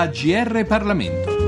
AGR Parlamento.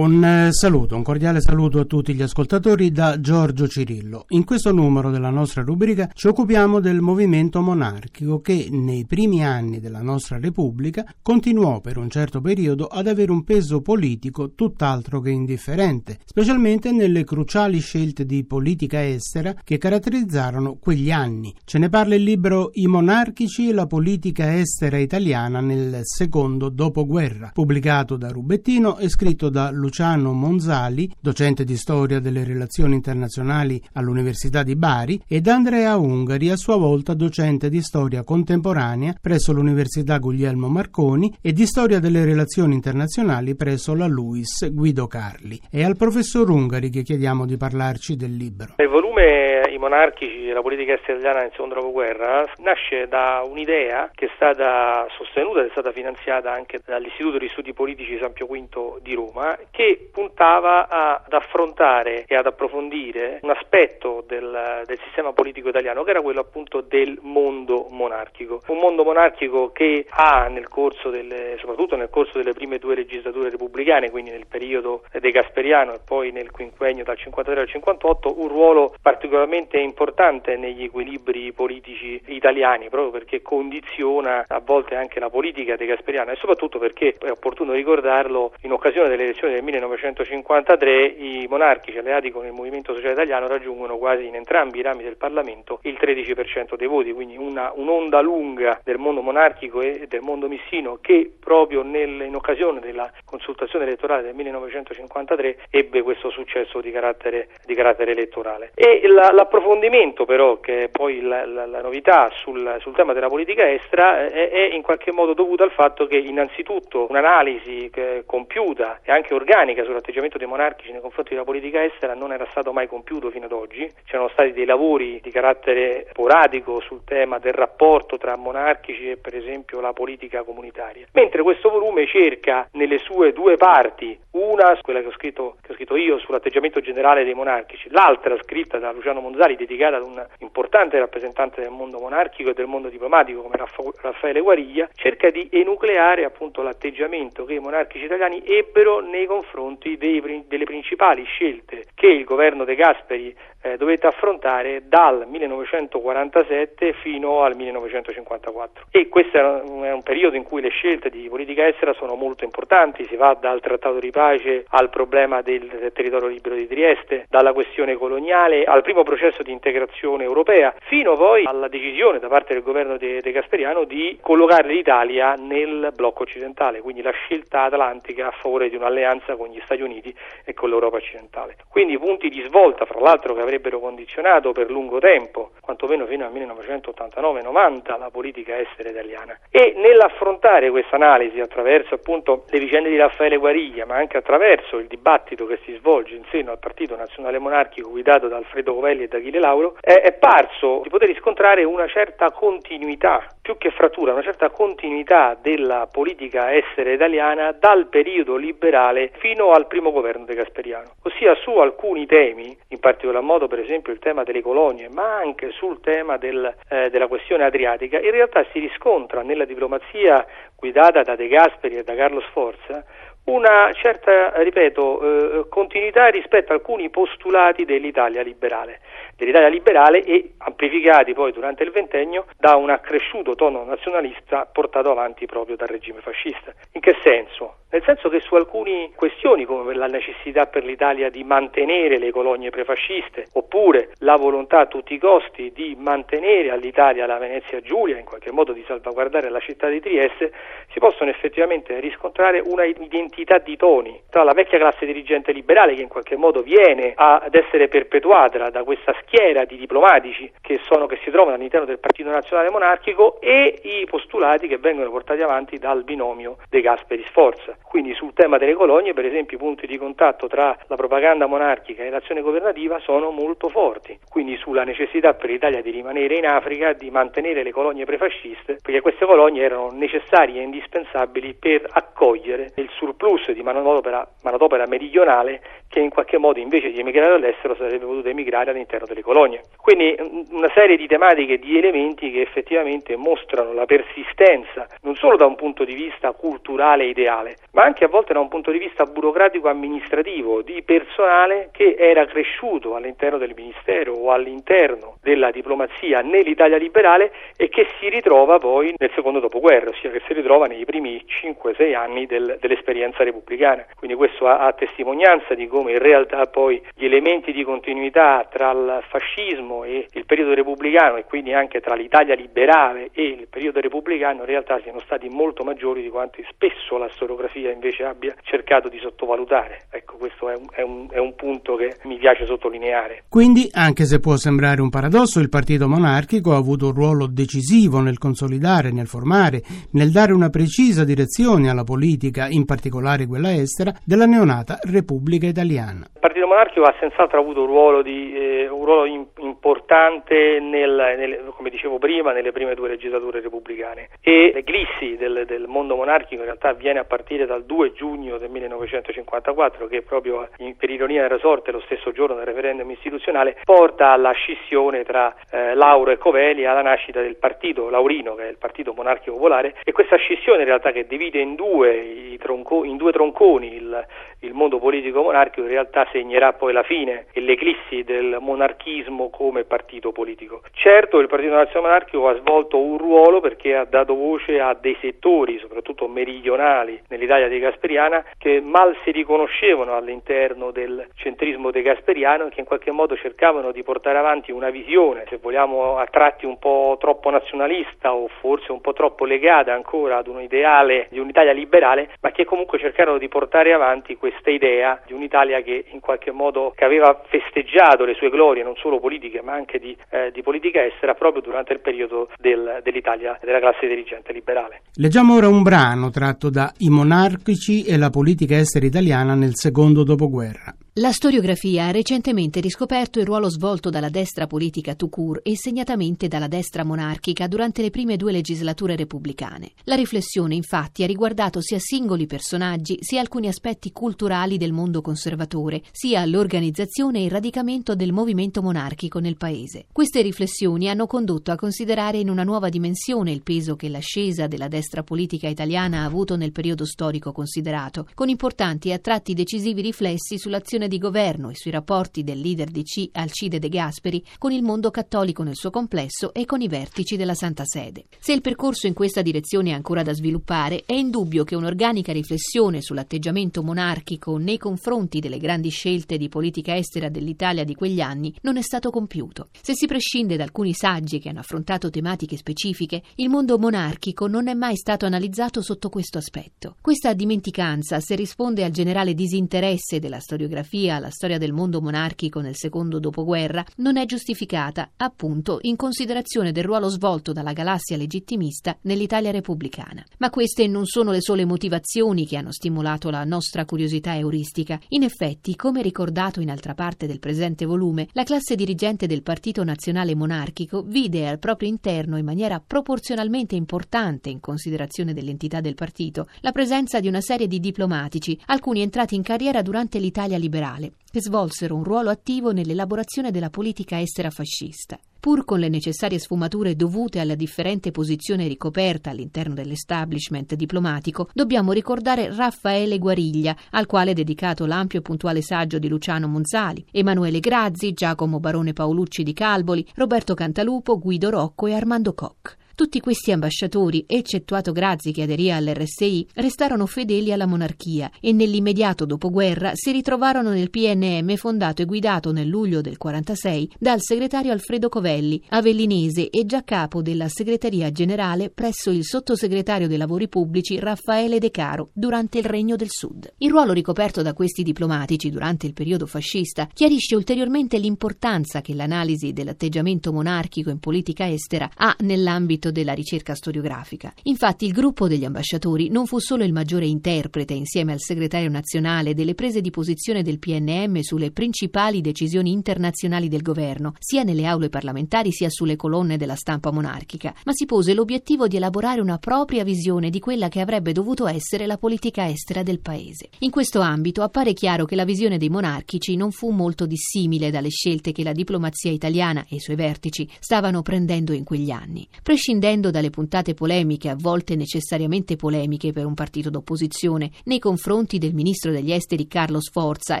Un eh, saluto, un cordiale saluto a tutti gli ascoltatori da Giorgio Cirillo. In questo numero della nostra rubrica ci occupiamo del movimento monarchico che nei primi anni della nostra Repubblica continuò per un certo periodo ad avere un peso politico tutt'altro che indifferente, specialmente nelle cruciali scelte di politica estera che caratterizzarono quegli anni. Ce ne parla il libro I monarchici e la politica estera italiana nel secondo dopoguerra, pubblicato da Rubettino e scritto da Luciano Monzali, docente di storia delle relazioni internazionali all'Università di Bari, ed Andrea Ungari, a sua volta docente di storia contemporanea presso l'Università Guglielmo Marconi e di storia delle relazioni internazionali presso la LUIS Guido Carli. È al professor Ungari che chiediamo di parlarci del libro. Il volume monarchici e la politica estera italiana nel secondo dopoguerra nasce da un'idea che è stata sostenuta ed è stata finanziata anche dall'Istituto di Studi Politici San Pio V di Roma che puntava ad affrontare e ad approfondire un aspetto del, del, sistema politico italiano che era quello appunto del mondo monarchico. Un mondo monarchico che ha nel corso delle, soprattutto nel corso delle prime due legislature repubblicane, quindi nel periodo De Gasperiano e poi nel quinquennio dal 53 al 58, un ruolo particolarmente importante negli equilibri politici italiani, proprio perché condiziona a volte anche la politica De Gasperiana e soprattutto perché, è opportuno ricordarlo, in occasione delle elezioni del 1953 i monarchici alleati con il Movimento Sociale Italiano raggiungono quasi in entrambi i rami del Parlamento il 13% dei voti, quindi una, un'onda lunga del mondo monarchico e del mondo missino che proprio nel, in occasione della consultazione elettorale del 1953 ebbe questo successo di carattere, di carattere elettorale. E la, l'approfondimento però, che è poi la, la, la novità sul, sul, tema della politica estera, è, è, in qualche modo dovuta al fatto che innanzitutto un'analisi compiuta e anche organica sull'atteggiamento dei monarchici nei confronti della politica estera non era stato mai compiuto fino ad oggi. C'erano stati dei lavori di carattere sporadico sul tema del rapporto tra monarchici e per esempio la politica comunitaria. Mentre questo volume cerca nelle sue due parti, una quella che ho scritto, che ho scritto io sull'atteggiamento generale dei monarchici, l'altra scritta da Luciano Monzali dedicata ad un importante rappresentante del mondo monarchico e del mondo diplomatico come Raffaele Guariglia, cerca di enucleare appunto l'atteggiamento che i monarchici italiani ebbero nei confronti dei, delle principali scelte che il governo De Gasperi eh, dovette affrontare dal 1947 fino al 1954 e questo è un, periodo in cui le scelte di politica estera sono molto importanti, si va dal trattato di pace al problema del, territorio libero di Trieste, dalla questione coloniale al primo processo di integrazione europea, fino poi alla decisione da parte del governo De, De Gasperiano di collocare l'Italia nel blocco occidentale, quindi la scelta atlantica a favore di un'alleanza con gli Stati Uniti e con l'Europa occidentale. Quindi punti di svolta, fra l'altro, che avrebbero condizionato per lungo tempo, quantomeno fino al 1989-90, la politica estera italiana. E nell'affrontare questa analisi attraverso appunto le vicende di Raffaele Guariglia, ma anche attraverso il dibattito che si svolge in seno al Partito Nazionale Monarchico guidato da Alfredo Covelli e da Achille Lauro, è, è parso di poter riscontrare una certa continuità, più che frattura, una certa continuità della politica estera italiana dal periodo liberale fino al primo governo De Gasperiano, ossia su alcuni temi, in particolar modo per esempio il tema delle colonie, ma anche sul tema del, eh, della questione adriatica, in realtà si riscontra nella diplomazia guidata da De Gasperi e da Carlo Sforza una certa, ripeto, eh, continuità rispetto a alcuni postulati dell'Italia liberale, dell'Italia liberale e amplificati poi durante il ventennio da un accresciuto tono nazionalista portato avanti proprio dal regime fascista. In che senso? Nel senso che su alcune questioni come la necessità per l'Italia di mantenere le colonie prefasciste oppure la volontà a tutti i costi di mantenere all'Italia la Venezia Giulia, in qualche modo di salvaguardare la città di Trieste, si possono effettivamente riscontrare una identità di toni tra la vecchia classe dirigente liberale che in qualche modo viene ad essere perpetuata da questa schiera di diplomatici che, sono, che si trovano all'interno del Partito Nazionale Monarchico e i postulati che vengono portati avanti dal binomio De Gasperi Sforza. Quindi sul tema delle colonie, per esempio, i punti di contatto tra la propaganda monarchica e l'azione governativa sono molto forti. Quindi sulla necessità per l'Italia di rimanere in Africa, di mantenere le colonie prefasciste, perché queste colonie erano necessarie e indispensabili per accogliere il surplus di manodopera, manodopera meridionale che in qualche modo invece di emigrare all'estero sarebbe potuto emigrare all'interno delle colonie. Quindi una serie di tematiche, di elementi che effettivamente mostrano la persistenza non solo da un punto di vista culturale ideale, ma anche a volte da un punto di vista burocratico amministrativo di personale che era cresciuto all'interno del ministero o all'interno della diplomazia nell'Italia liberale e che si ritrova poi nel secondo dopoguerra, ossia che si ritrova nei primi 5-6 anni del, dell'esperienza repubblicana. Quindi questo ha, ha testimonianza di come come in realtà poi gli elementi di continuità tra il fascismo e il periodo repubblicano e quindi anche tra l'Italia liberale e il periodo repubblicano in realtà siano stati molto maggiori di quanti spesso la storiografia invece abbia cercato di sottovalutare. Ecco, questo è un, è un, è un punto che mi piace sottolineare. Quindi, anche se può sembrare un paradosso, il partito monarchico ha avuto un ruolo decisivo nel consolidare, nel formare, nel dare una precisa direzione alla politica, in particolare quella estera, della neonata Repubblica Italiana. Il Partito Monarchico ha senz'altro avuto un ruolo, di, eh, un ruolo importante, nel, nel, come dicevo prima, nelle prime due legislature repubblicane e l'eglissi del, del, mondo monarchico in realtà avviene a partire dal 2 giugno del 1954 che proprio per ironia della sorte lo stesso giorno del referendum istituzionale porta alla scissione tra eh, Lauro e Covelli alla nascita del partito Laurino che è il partito monarchico popolare e questa scissione in realtà che divide in due, tronco, in due tronconi il, il mondo politico monarchico in realtà segnerà poi la fine e l'eclissi del monarchismo come partito politico. Certo il Partito Nazionale Monarchico ha svolto un ruolo perché ha dato voce a dei settori, soprattutto meridionali nell'Italia di Gasperiana, che mal si riconoscevano all'interno del centrismo de Gasperiano e che in qualche modo cercavano di portare avanti una visione, se vogliamo a tratti un po' troppo nazionalista o forse un po' troppo legata ancora ad un ideale di un'Italia liberale, ma che comunque cercarono di portare avanti questa idea di un'Italia che in qualche modo che aveva festeggiato le sue glorie non solo politiche ma anche di, eh, di politica estera proprio durante il periodo del, dell'Italia della classe dirigente liberale. Leggiamo ora un brano tratto da I monarchici e la politica estera italiana nel secondo dopoguerra. La storiografia ha recentemente riscoperto il ruolo svolto dalla destra politica court e segnatamente dalla destra monarchica durante le prime due legislature repubblicane. La riflessione infatti ha riguardato sia singoli personaggi sia alcuni aspetti culturali del mondo conservatore, sia l'organizzazione e il radicamento del movimento monarchico nel paese. Queste riflessioni hanno condotto a considerare in una nuova dimensione il peso che l'ascesa della destra politica italiana ha avuto nel periodo storico considerato, con importanti e a tratti decisivi riflessi sull'azione azione di governo e sui rapporti del leader DC Alcide De Gasperi con il mondo cattolico nel suo complesso e con i vertici della Santa Sede. Se il percorso in questa direzione è ancora da sviluppare, è indubbio che un'organica riflessione sull'atteggiamento monarchico nei confronti delle grandi scelte di politica estera dell'Italia di quegli anni non è stato compiuto. Se si prescinde da alcuni saggi che hanno affrontato tematiche specifiche, il mondo monarchico non è mai stato analizzato sotto questo aspetto. Questa dimenticanza, se risponde al generale disinteresse della storiografia biografia la storia del mondo monarchico nel secondo dopoguerra non è giustificata, appunto, in considerazione del ruolo svolto dalla galassia legittimista nell'Italia repubblicana. Ma queste non sono le sole motivazioni che hanno stimolato la nostra curiosità euristica. In effetti, come ricordato in altra parte del presente volume, la classe dirigente del Partito Nazionale Monarchico vide al proprio interno, in maniera proporzionalmente importante in considerazione dell'entità del partito, la presenza di una serie di diplomatici, alcuni entrati in carriera durante l'Italia liberale liberale, che svolsero un ruolo attivo nell'elaborazione della politica estera fascista. Pur con le necessarie sfumature dovute alla differente posizione ricoperta all'interno dell'establishment diplomatico, dobbiamo ricordare Raffaele Guariglia, al quale è dedicato l'ampio e puntuale saggio di Luciano Monzali, Emanuele Grazzi, Giacomo Barone Paolucci di Calboli, Roberto Cantalupo, Guido Rocco e Armando Koch. Tutti questi ambasciatori, eccettuato Grazzi che aderì all'RSI, restarono fedeli alla monarchia e nell'immediato dopoguerra si ritrovarono nel PNM fondato e guidato nel luglio del 46 dal segretario Alfredo Covelli, avellinese e già capo della segreteria generale presso il sottosegretario dei lavori pubblici Raffaele De Caro durante il Regno del Sud. Il ruolo ricoperto da questi diplomatici durante il periodo fascista chiarisce ulteriormente l'importanza che l'analisi dell'atteggiamento monarchico in politica estera ha nell'ambito della ricerca storiografica. Infatti il gruppo degli ambasciatori non fu solo il maggiore interprete insieme al segretario nazionale delle prese di posizione del PNM sulle principali decisioni internazionali del governo, sia nelle aule parlamentari sia sulle colonne della stampa monarchica, ma si pose l'obiettivo di elaborare una propria visione di quella che avrebbe dovuto essere la politica estera del paese. In questo ambito appare chiaro che la visione dei monarchici non fu molto dissimile dalle scelte che la diplomazia italiana e i suoi vertici stavano prendendo in quegli anni. Prescindendo dalle puntate polemiche, a volte necessariamente polemiche per un partito d'opposizione, nei confronti del ministro degli esteri Carlo Sforza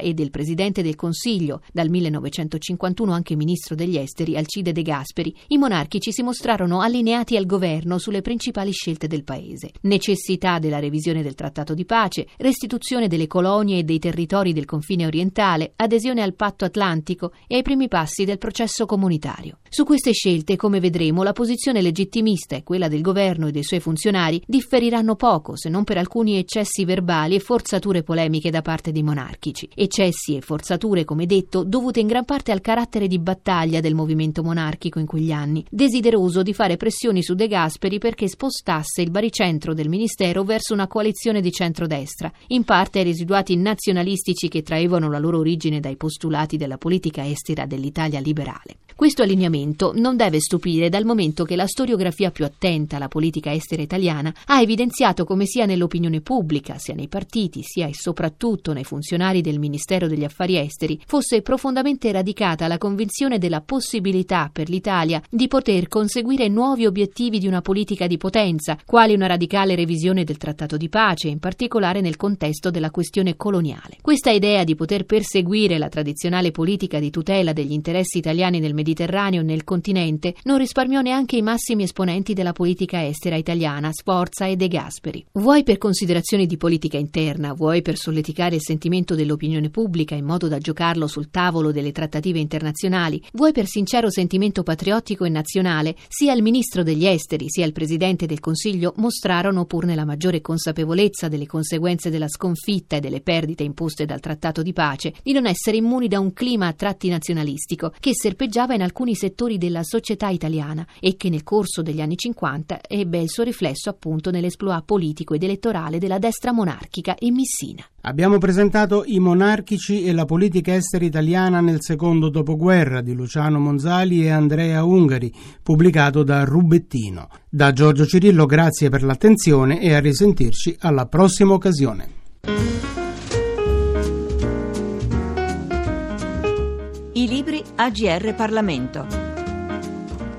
e del presidente del Consiglio, dal 1951 anche ministro degli esteri Alcide De Gasperi, i monarchici si mostrarono allineati al governo sulle principali scelte del paese. Necessità della revisione del trattato di pace, restituzione delle colonie e dei territori del confine orientale, adesione al patto atlantico e ai primi passi del processo comunitario. Su queste scelte, come vedremo, la posizione legittimista e quella del governo e dei suoi funzionari differiranno poco, se non per alcuni eccessi verbali e forzature polemiche da parte dei monarchici. Eccessi e forzature, come detto, dovute in gran parte al carattere di battaglia del movimento monarchico in quegli anni, desideroso di fare pressioni su De Gasperi perché spostasse il baricentro del ministero verso una coalizione di centrodestra, in parte ai residuati nazionalistici che traevano la loro origine dai postulati della politica estera dell'Italia liberale. Questo allineamento non deve stupire dal momento che la storiografia più attenta alla politica estera italiana ha evidenziato come sia nell'opinione pubblica, sia nei partiti, sia e soprattutto nei funzionari del Ministero degli Affari Esteri, fosse profondamente radicata la convinzione della possibilità per l'Italia di poter conseguire nuovi obiettivi di una politica di potenza, quali una radicale revisione del Trattato di pace, in particolare nel contesto della questione coloniale. Questa idea di poter perseguire la tradizionale politica di tutela degli interessi italiani nel Mediterraneo e nel continente non risparmiò neanche i massimi esponenti della politica estera italiana, Sforza e De Gasperi. Vuoi per considerazioni di politica interna, vuoi per solleticare il sentimento dell'opinione pubblica in modo da giocarlo sul tavolo delle trattative internazionali, vuoi per sincero sentimento patriottico e nazionale, sia il ministro degli esteri sia il presidente del Consiglio mostrarono, pur nella maggiore consapevolezza delle conseguenze della sconfitta e delle perdite imposte dal trattato di pace, di non essere immuni da un clima a tratti nazionalistico che serpeggiava in alcuni settori della società italiana e che nel corso degli anni 50 ebbe il suo riflesso appunto nell'esploit politico ed elettorale della destra monarchica in Messina. Abbiamo presentato I monarchici e la politica estera italiana nel secondo dopoguerra di Luciano Monzali e Andrea Ungari, pubblicato da Rubettino. Da Giorgio Cirillo grazie per l'attenzione e a risentirci alla prossima occasione. I libri AGR Parlamento.